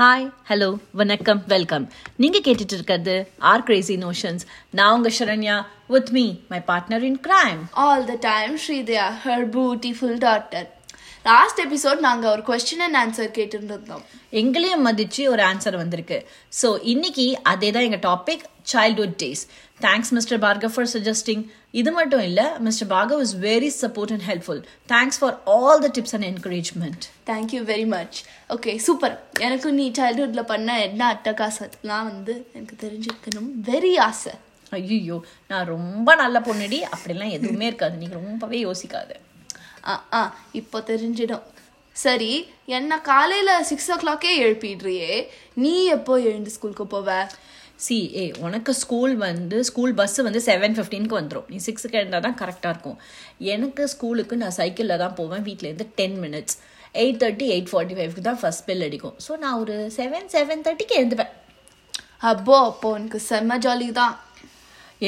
Hi hello வணக்கம் welcome நீங்கள் கேட்டுட்டு இருக்கிறது ஆர் கிரேசி நோஷன்ஸ் நான் உங்கள் Sharanya with me my partner in crime all the time Sridaya her beautiful daughter. Last episode நாங்க ஒரு கொஸ்டின் அண்ட் ஆன்சர் கேட்டிருந்தோம். எங்களையும் மதிச்சு ஒரு ஆன்சர் வந்திருக்கு. ஸோ இன்னைக்கு அதே தான் எங்க topic childhood days thanks mister Bhargav for suggesting இது மட்டும் இல்ல mister Bhargav is very support and helpful thanks for all the tips and encouragement thank you very much okay super எனக்கு நீ சைல்ட்ஹுட்ல பண்ண என்ன அட்டகாசம்லாம் வந்து எனக்கு தெரிஞ்சுக்கணும் வெரி ஆசை. ஐயோ நான் ரொம்ப நல்ல பொண்ணுடி. அப்படிலாம் எதுவுமே இருக்காது. நீங்க ரொம்பவே யோசிக்காது. ஆ ஆ இப்போ தெரிஞ்சிடும். சரி என்ன காலையில சிக்ஸ் ஓ கிளாக்கே எழுப்பிடுறியே. நீ எப்போ எழுந்து ஸ்கூலுக்கு போவ? சி ஏ உனக்கு ஸ்கூல் வந்து ஸ்கூல் பஸ் வந்து செவன் ஃபிஃப்டீனுக்கு வந்துடும் நீ சிக்ஸுக்கு இருந்தால் தான் கரெக்டாக இருக்கும். எனக்கு ஸ்கூலுக்கு நான் சைக்கிளில் தான் போவேன். வீட்டிலேருந்து ten minutes eight thirty eight forty ஃபைவ்க்கு தான் ஃபஸ்ட் பெல் அடிக்கும். ஸோ நான் ஒரு செவன் செவன் தேர்ட்டிக்கு எழுந்துப்பேன். அப்போ அப்போ உனக்கு செம்ம ஜாலி தான்.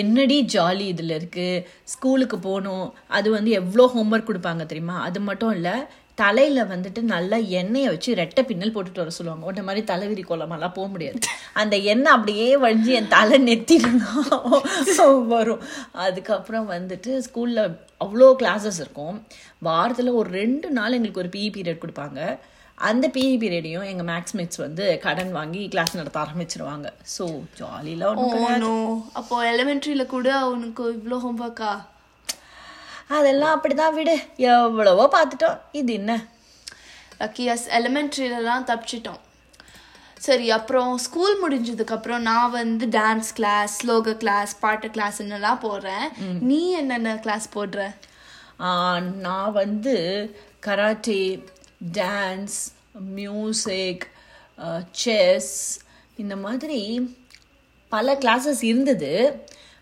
என்னடி ஜாலி இதில் இருக்குது ஸ்கூலுக்கு போகணும். அது வந்து எவ்வளோ ஹோம்ஒர்க் கொடுப்பாங்க தெரியுமா? அது மட்டும் இல்லை தலையில் வந்துட்டு நல்லா எண்ணெயை வச்சு ரெட்டை பின்னல் போட்டுட்டு வர சொல்லுவாங்க. உன்ன மாதிரி தலைவிரி கோலமெல்லாம் போக முடியாது. அந்த எண்ணெய் அப்படியே வழிஞ்சு என் தலை நெத்திலாம் வரும். அதுக்கப்புறம் வந்துட்டு ஸ்கூலில் அவ்வளோ கிளாஸஸ் இருக்கும். வாரத்தில் ஒரு ரெண்டு நாள் எங்களுக்கு ஒரு பிஇ பீரியட் கொடுப்பாங்க. அந்த பிஇ பீரியடையும் எங்கள் மேக்ஸ் மேட்ஸ் வந்து கடன் வாங்கி கிளாஸ் நடத்த ஆரம்பிச்சிருவாங்க. ஸோ ஜாலிலாம் ஒன்றும் அப்போ எலிமெண்ட்ரியில கூட உனக்கு இவ்வளோ ஹோம்ஒர்க்கா அதெல்லாம் அப்படிதான் விடு. எவ்வளவோ பார்த்துட்டோம். இது என்ன? லக்கியஸ் எலிமெண்ட்ரியிலலாம் தப்பிச்சிட்டோம். சரி அப்புறம் ஸ்கூல் முடிஞ்சதுக்கப்புறம் நான் வந்து டான்ஸ் கிளாஸ் ஸ்லோக கிளாஸ் பாட்டு கிளாஸ்ன்னெல்லாம் போடுறேன். நீ என்னென்ன கிளாஸ் போடுற? நான் வந்து கராட்டே டான்ஸ் மியூசிக் செஸ் இந்த மாதிரி பல கிளாஸஸ் இருந்தது.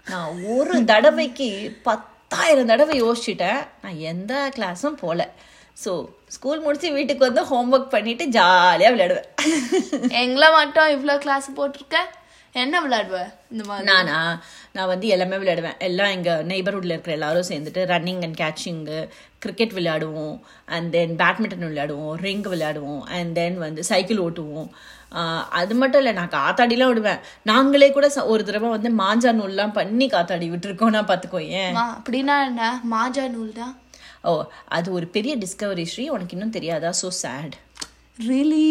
நான் ஒரு தடவைக்கு பத்தாயிரம் தடவை யோசிச்சிட்டேன். நான் எந்த கிளாஸும் போகல ஸோ ஸ்கூல் முடிச்சு வீட்டுக்கு வந்து ஹோம்ஒர்க் பண்ணிட்டு ஜாலியாக விளையாடுவேன். எங்களை மட்டும் இவ்வளோ கிளாஸ் போட்டிருக்க? என்ன விளையாடுவ? இந்த மாதிரி? நானா? நான் வந்து எல்லாமே விளையாடுவேன். எல்லாம் எங்கள் நெய்பர்ஹுட்டில் இருக்கிற எல்லாரும் சேர்ந்துட்டு ரன்னிங் அண்ட் கேட்சிங்கு கிரிக்கெட் விளையாடுவோம். அண்ட் தென் பேட்மிண்டன் விளையாடுவோம். ரிங் விளையாடுவோம். அண்ட் தென் வந்து சைக்கிள் ஓட்டுவோம். அது மட்டும் இல்லை நான் காத்தாடிலாம் விடுவேன். நாங்களே கூட ஒரு தடவை வந்து மாஞ்சா நூல்லாம் பண்ணி காத்தாடி விட்டுருக்கோம் நான் பார்த்துக்கோ ஏன்? அப்படின்னா என்ன? மாஜா நூல் தான்? ஓ அது ஒரு பெரிய டிஸ்கவரி ஸ்ரீ. உனக்கு இன்னும் தெரியாதா? ஸோ சேட் ரியலி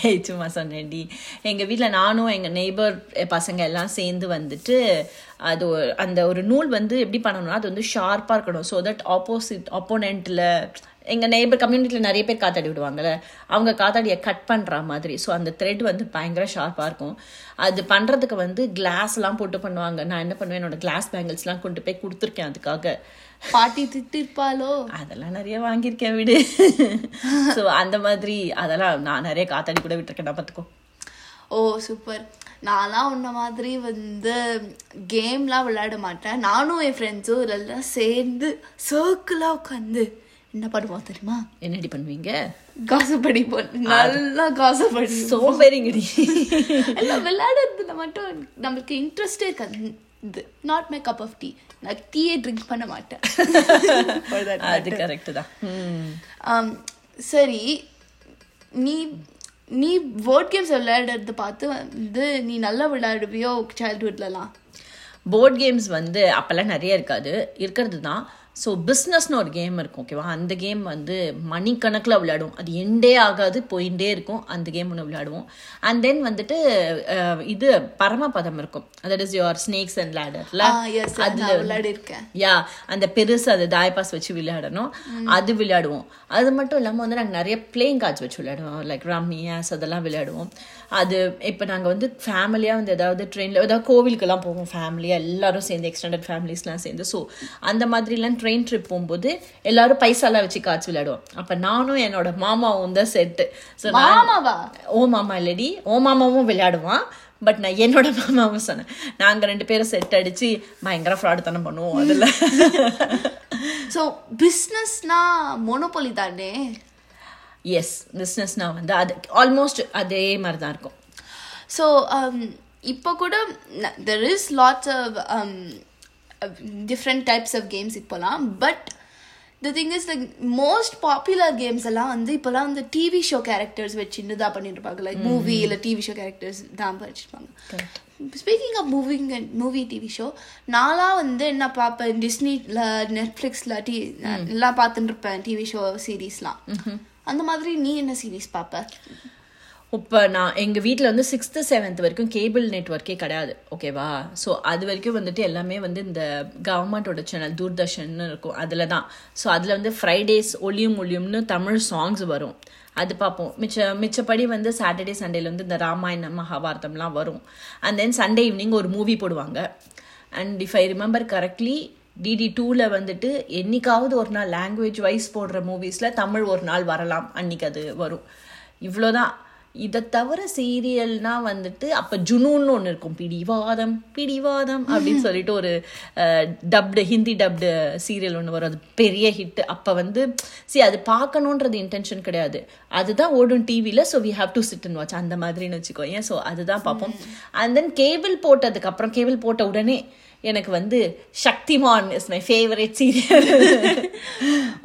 ஹே சும்மா சொன்னேன்டி. எங்கள் வீட்டில் நானும் எங்கள் நெய்பர் பசங்க எல்லாம் சேர்ந்து வந்துட்டு அது அந்த ஒரு நூல் வந்து எப்படி பண்ணணும்னா அது வந்து ஷார்ப்பாக இருக்கணும். ஸோ தட் ஆப்போசிட் ஆப்போனண்ட்டில் எங்கள் நெய்பர் கம்யூனிட்டியில் நிறைய பேர் காத்தாடி விடுவாங்கல்ல அவங்க காத்தாடியை கட் பண்ணுற மாதிரி. ஸோ அந்த த்ரெட் வந்து பயங்கர ஷார்ப்பாக இருக்கும். அது பண்ணுறதுக்கு வந்து கிளாஸ்லாம் போட்டு பண்ணுவாங்க. நான் என்ன பண்ணுவேன்? என்னோட கிளாஸ் பேங்கிள்ஸ்லாம் கொண்டு போய் கொடுத்துருக்கேன் அதுக்காக. பாட்டி திட்டிருப்பாளோ? அதெல்லாம் நிறைய வாங்கியிருக்கேன் விடு. ஸோ அந்த மாதிரி அதெல்லாம் நான் நிறைய காத்தாடி கூட விட்டுருக்கேன். நான் பார்த்துக்கோ. ஓ சூப்பர் நான்லாம் உன்ன மாதிரி வந்து கேம்லாம் விளையாட மாட்டேன். நானும் என் ஃப்ரெண்ட்ஸும் இதெல்லாம் சேர்ந்து சர்க்கிளாக உட்காந்து என்ன பண்ணுவோம் தெரியுமா? என்னடி பண்ணுவீங்க? காசு படிப்போம் நல்லா காசு படி சோம்பேறிங்கடி. எல்லாம் விளையாடுறதுல மட்டும் நம்மளுக்கு இன்ட்ரெஸ்டே இருக்காது. Not my cup of tea நான் டீயே ட்ரிங்க் பண்ண மாட்டேன். அது. கரெக்ட் தான். ஆம், சரி நீ நீ போர்ட் கேம்ஸ் விளையாடுறத பார்த்து வந்து நீ நல்லா விளையாடுவியோ சைல்ட்ஹுட்லலாம் போர்ட் கேம்ஸ் வந்து அப்போல்லாம் நிறைய இருக்காது. இருக்கிறது தான். ஸோ பிஸ்னஸ்னு ஒரு கேம் இருக்கும் ஓகேவா அந்த கேம் வந்து மணிக்கணக்கில் விளையாடுவோம். அது எண்டே ஆகாது போயிட்டே இருக்கும் அந்த கேம் ஒன்று விளையாடுவோம். அண்ட் தென் வந்துட்டு இது பரமபதம் இருக்கும். That is your snakes and லேடர்ல ah yes நான் விளையாடி இருக்கேன் யா அந்த பெருசு அது தாய்பாஸ் வச்சு விளையாடணும். அது விளையாடுவோம். அது மட்டும் இல்லாமல் வந்து நாங்கள் நிறைய பிளேயிங் கார்ட்ஸ் வச்சு விளையாடுவோம். லைக் ரம்மியாஸ் அதெல்லாம் விளையாடுவோம். அது இப்போ நாங்கள் வந்து ஃபேமிலியாக வந்து ஏதாவது ட்ரெயினில் ஏதாவது கோவிலுக்கெல்லாம் போவோம் ஃபேமிலியாக எல்லாரும் சேர்ந்து எக்ஸ்டெண்டட் ஃபேமிலிஸ்லாம் சேர்ந்து. ஸோ அந்த மாதிரிலாம் ட்ரெயின் ட்ரிப் போகும்போது எல்லாரும் பைசாலாம் வச்சு கார்ட்ஸ் விளையாடுவோம். அப்போ நானும் என்னோட மாமாவும் தான் செட்டு ஸோ மாமாவா? ஓ மாமா இல்லடி. ஓ மாமாவும் விளையாடுவான். பட் நான் என்னோட மாமாவும் சொன்னேன். நாங்கள் ரெண்டு பேரும் செட் அடிச்சு பயங்கர ஃப்ராடு தானே பண்ணுவோம் அதில். ஸோ பிஸ்னஸ்னா மோனோபொலி தானே? எஸ் பிஸ்னஸ்னா வந்து அது ஆல்மோஸ்ட் அதே மாதிரி தான் இருக்கும் ஸோ இப்போ கூட there is lots of different types of games இப்போலாம். But the thing is like most popular games எல்லாம் வந்து இப்போலாம் வந்து டிவி ஷோ கேரக்டர்ஸ் வச்சுட்டு தான் பண்ணிட்டு இருப்பாங்க லைக் மூவி இல்லை டிவி ஷோ கேரக்டர்ஸ் தான் வச்சுருப்பாங்க speaking of moving and movie TV show நான்லாம் வந்து என்ன பார்ப்பேன்? டிஸ்னியில் நெட்ஃப்ளிக்ஸில் டி எல்லாம் பார்த்துட்டு இருப்பேன் டிவி ஷோ சீரீஸ்லாம் அந்த மாதிரி நீ என்ன சீரீஸ் பார்ப்ப? இப்போ நான் எங்கள் வீட்டில் வந்து சிக்ஸ்த்து செவன்த் வரைக்கும் கேபிள் நெட்ஒர்க்கே கிடையாது. ஓகேவா ஸோ அது வரைக்கும் வந்துட்டு எல்லாமே வந்து இந்த கவர்மெண்ட்டோட சேனல் தூர்தர்ஷன் இருக்கும். அதில் தான் ஸோ அதில் வந்து ஃப்ரைடேஸ் ஒளியும் ஒளியும்னு தமிழ் சாங்ஸ் வரும். அது பார்ப்போம். மிச்ச மிச்சப்படி வந்து சாட்டர்டே சண்டேல வந்து இந்த ராமாயணம் மகாபாரதம்லாம் வரும். அண்ட் தென் சண்டே ஈவினிங் ஒரு மூவி போடுவாங்க. And if I remember correctly DD டூவில் வந்துட்டு என்னைக்காவது ஒரு நாள் லாங்குவேஜ் வைஸ் போடுற மூவிஸில் தமிழ் ஒரு நாள் வரலாம் அன்னைக்கு அது வரும். இவ்வளோதான். இதை தவிர சீரியல்னா வந்துட்டு அப்போ ஜுனூன்னு ஒன்று இருக்கும். பிடிவாதம் பிடிவாதம் அப்படின்னு சொல்லிட்டு ஒரு டப்டு ஹிந்தி டப்டு சீரியல் ஒன்று வரும். அது பெரிய ஹிட் அப்போ வந்து சி அது பார்க்கணுன்றது இன்டென்ஷன் கிடையாது. அதுதான் ஓடும் டிவியில் so we have to sit and watch அந்த மாதிரின்னு வச்சுக்கோ ஏன் ஸோ அதுதான் பார்ப்போம். அண்ட் தென் கேபிள் போட்டதுக்கு அப்புறம் கேபிள் போட்ட உடனே எனக்கு வந்து Shaktimaan is my favourite serial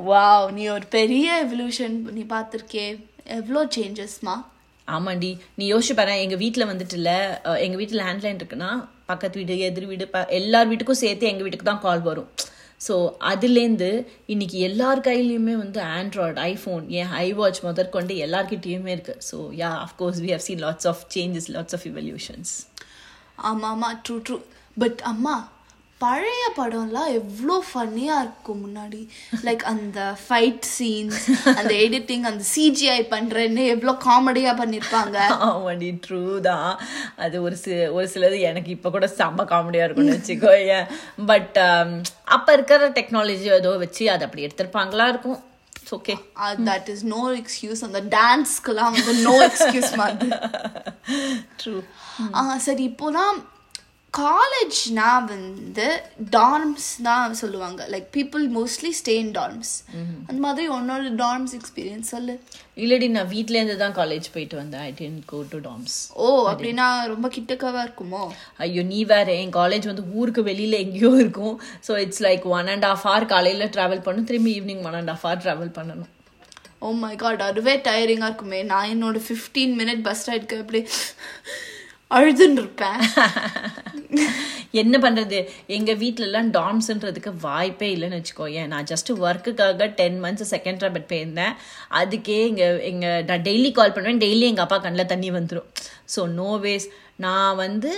wow நீ ஒரு பெரிய எவல்யூஷன் நீ பார்த்துருக்கே. எவ்வளோ சேஞ்சஸ்மா ஆமாண்டி நீ யோசிச்சு பாரு எங்க வீட்டில் வந்துட்டு இல்லை எங்க வீட்டில் லேண்ட்லைன் இருக்குன்னா பக்கத்து வீடு எதிர் வீடு ப எல்லார் வீட்டுக்கும் சேர்த்து எங்க வீட்டுக்கு தான் கால் வரும். ஸோ அதுலேருந்து இன்னைக்கு எல்லார் கையிலையுமே வந்து ஆண்ட்ராய்ட் ஐஃபோன் ஏன் ஐ வாட்ச் முதற்கொண்டு எல்லார்கிட்டயுமே இருக்கு. So ya of course we have seen lots of changes lots of evolutions ஆமாம் ஆமாம் ட்ரூ ட்ரூ பட் அம்மா பழைய படம்லாம் எவ்வளோ ஃபன்னியாக இருக்கும் முன்னாடி. லைக் அந்த ஃபைட் சீன்ஸ் அந்த எடிட்டிங் அந்த சிஜிஐ பண்ணுறேன்னு எவ்வளோ காமெடியாக பண்ணியிருப்பாங்க ஆமாடி ட்ரூ தான். அது ஒரு சி ஒரு சிலது எனக்கு இப்போ கூட செம்ம காமெடியாக இருக்கும்னு வச்சுக்கோ ஏன் பட் அப்போ இருக்கிற டெக்னாலஜி ஏதோ வச்சு அதை அப்படி எடுத்திருப்பாங்களா இருக்கும். Okay that is no excuse அந்த டான்ஸ்க்கெல்லாம் வந்து நோ எக்ஸ்கியூஸ் மாதிரி. ட்ரூ சரி இப்போதான் காலேஜ்னா வந்து டார்ம்ஸ் தான் சொல்லுவாங்க like people mostly stay in dorms அந்த மாதிரி உன்னோட டார்ம்ஸ் எக்ஸ்பீரியன்ஸ் சொல்லு. இல்லடி நான் வீட்லேருந்து தான் காலேஜ் போயிட்டு வந்தேன். I tend go to Tom's ஓ அப்படின்னா ரொம்ப கிட்டக்கவா இருக்குமோ? ஐயோ நீ வேற. என் காலேஜ் வந்து ஊருக்கு வெளியில எங்கேயோ இருக்கும். So it's like one and half hour காலையில் ட்ராவல் பண்ணணும். திரும்பி evening one and half hour travel பண்ணணும். ஓ மை காட் அதுவே டயரிங்காக இருக்குமே. நான் என்னோட ஃபிஃப்டீன் மினிட் பஸ் ரைடுக்கு அப்படி அழுதுன்னு இருப்பேன் என்ன பண்றது? எங்க வீட்டிலலாம் டாம்ஸ்ன்றதுக்கு வாய்ப்பே இல்லைன்னு வச்சுக்கோ ஏன் நான் ஜஸ்ட் ஒர்க்குக்காக டென் மந்த்ஸ் செகண்ட் ராபட் போயிருந்தேன். அதுக்கே எங்கள் எங்க நான் டெய்லி கால் பண்ணுவேன். டெய்லி எங்க அப்பா கண்ணில் தண்ணி வந்துடும் ஸோ நோ வேஸ் நான் வந்து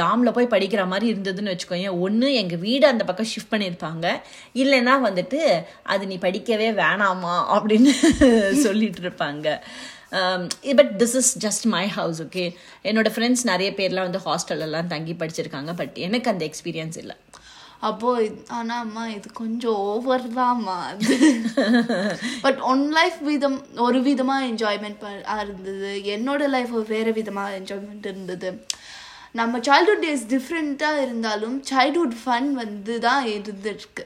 டாமில் போய் படிக்கிற மாதிரி இருந்ததுன்னு வச்சுக்கோங்க ஒன்று எங்கள் வீடு அந்த பக்கம் ஷிஃப்ட் பண்ணியிருப்பாங்க. இல்லைன்னா வந்துட்டு அது நீ படிக்கவே வேணாமா அப்படின்னு சொல்லிட்டு இருப்பாங்க. But this is just my house okay என்னோட ஃப்ரெண்ட்ஸ் நிறைய பேர்லாம் வந்து ஹாஸ்டல்லலாம் தங்கி படிச்சிருக்காங்க பட் எனக்கு அந்த எக்ஸ்பீரியன்ஸ் இல்லை. அப்போ ஆனா அம்மா இது கொஞ்சம் ஓவர் தான்மா அது பட் ஒன் லைஃப் விதம் ஒரு விதமா என்ஜாய்மெண்ட் இருந்தது. என்னோட லைஃப் வேற விதமா என்ஜாய்மெண்ட் இருந்தது. நம்ம சைல்ட்ஹுட் டேஸ் டிஃப்ரெண்ட்டாக இருந்தாலும் சைல்ட்ஹுட் ஃபன் வந்து தான் இருந்துருக்கு.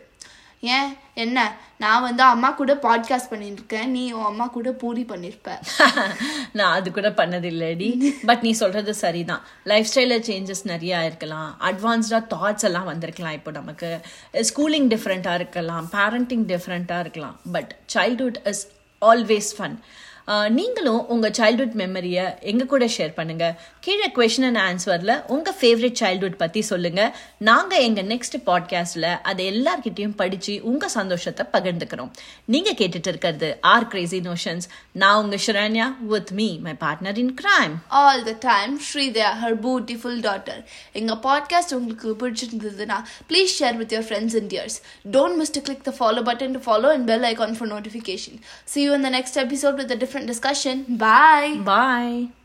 ஏன்? என்ன? நான் வந்து அம்மா கூட பாட்காஸ்ட் பண்ணியிருக்கேன். நீ உன் அம்மா கூட பூரி பண்ணியிருப்ப நான் அது கூட பண்ணதில்லடி. பட் நீ சொல்றது சரிதான். லைஃப் ஸ்டைலில் சேஞ்சஸ் நிறையா இருக்கலாம். அட்வான்ஸ்டாக தாட்ஸ் எல்லாம் வந்திருக்கலாம் இப்போ நமக்கு. ஸ்கூலிங் டிஃப்ரெண்ட்டாக இருக்கலாம். பேரண்டிங் டிஃப்ரெண்ட்டாக இருக்கலாம். But childhood is always fun நீங்களும் உங்கள் சைல்ட்ஹுட் மெமரியை எங்கள் கூட ஷேர் பண்ணுங்கள் கீழே கொஷின் அண்ட் ஆன்சரில் உங்கள் ஃபேவரட் சைல்ட்ஹுட் பற்றி சொல்லுங்கள் நாங்கள் எங்கள் நெக்ஸ்ட் பாட்காஸ்ட்டில் அதை எல்லார்கிட்டையும் படித்து உங்கள் சந்தோஷத்தை பகிர்ந்துக்கிறோம். நீங்கள் கேட்டுட்டு இருக்கிறது ஆர் கிரேசி நோஷன்ஸ் நான் உங்கள் Sharanya with me my partner in crime all the time Sridaya her beautiful daughter எங்கள் பாட்காஸ்ட் உங்களுக்கு பிடிச்சிருந்ததுன்னா please share with your friends and dears don't miss to click the follow button to follow and bell icon for notification see you in the next episode with different different discussion. Bye. Bye.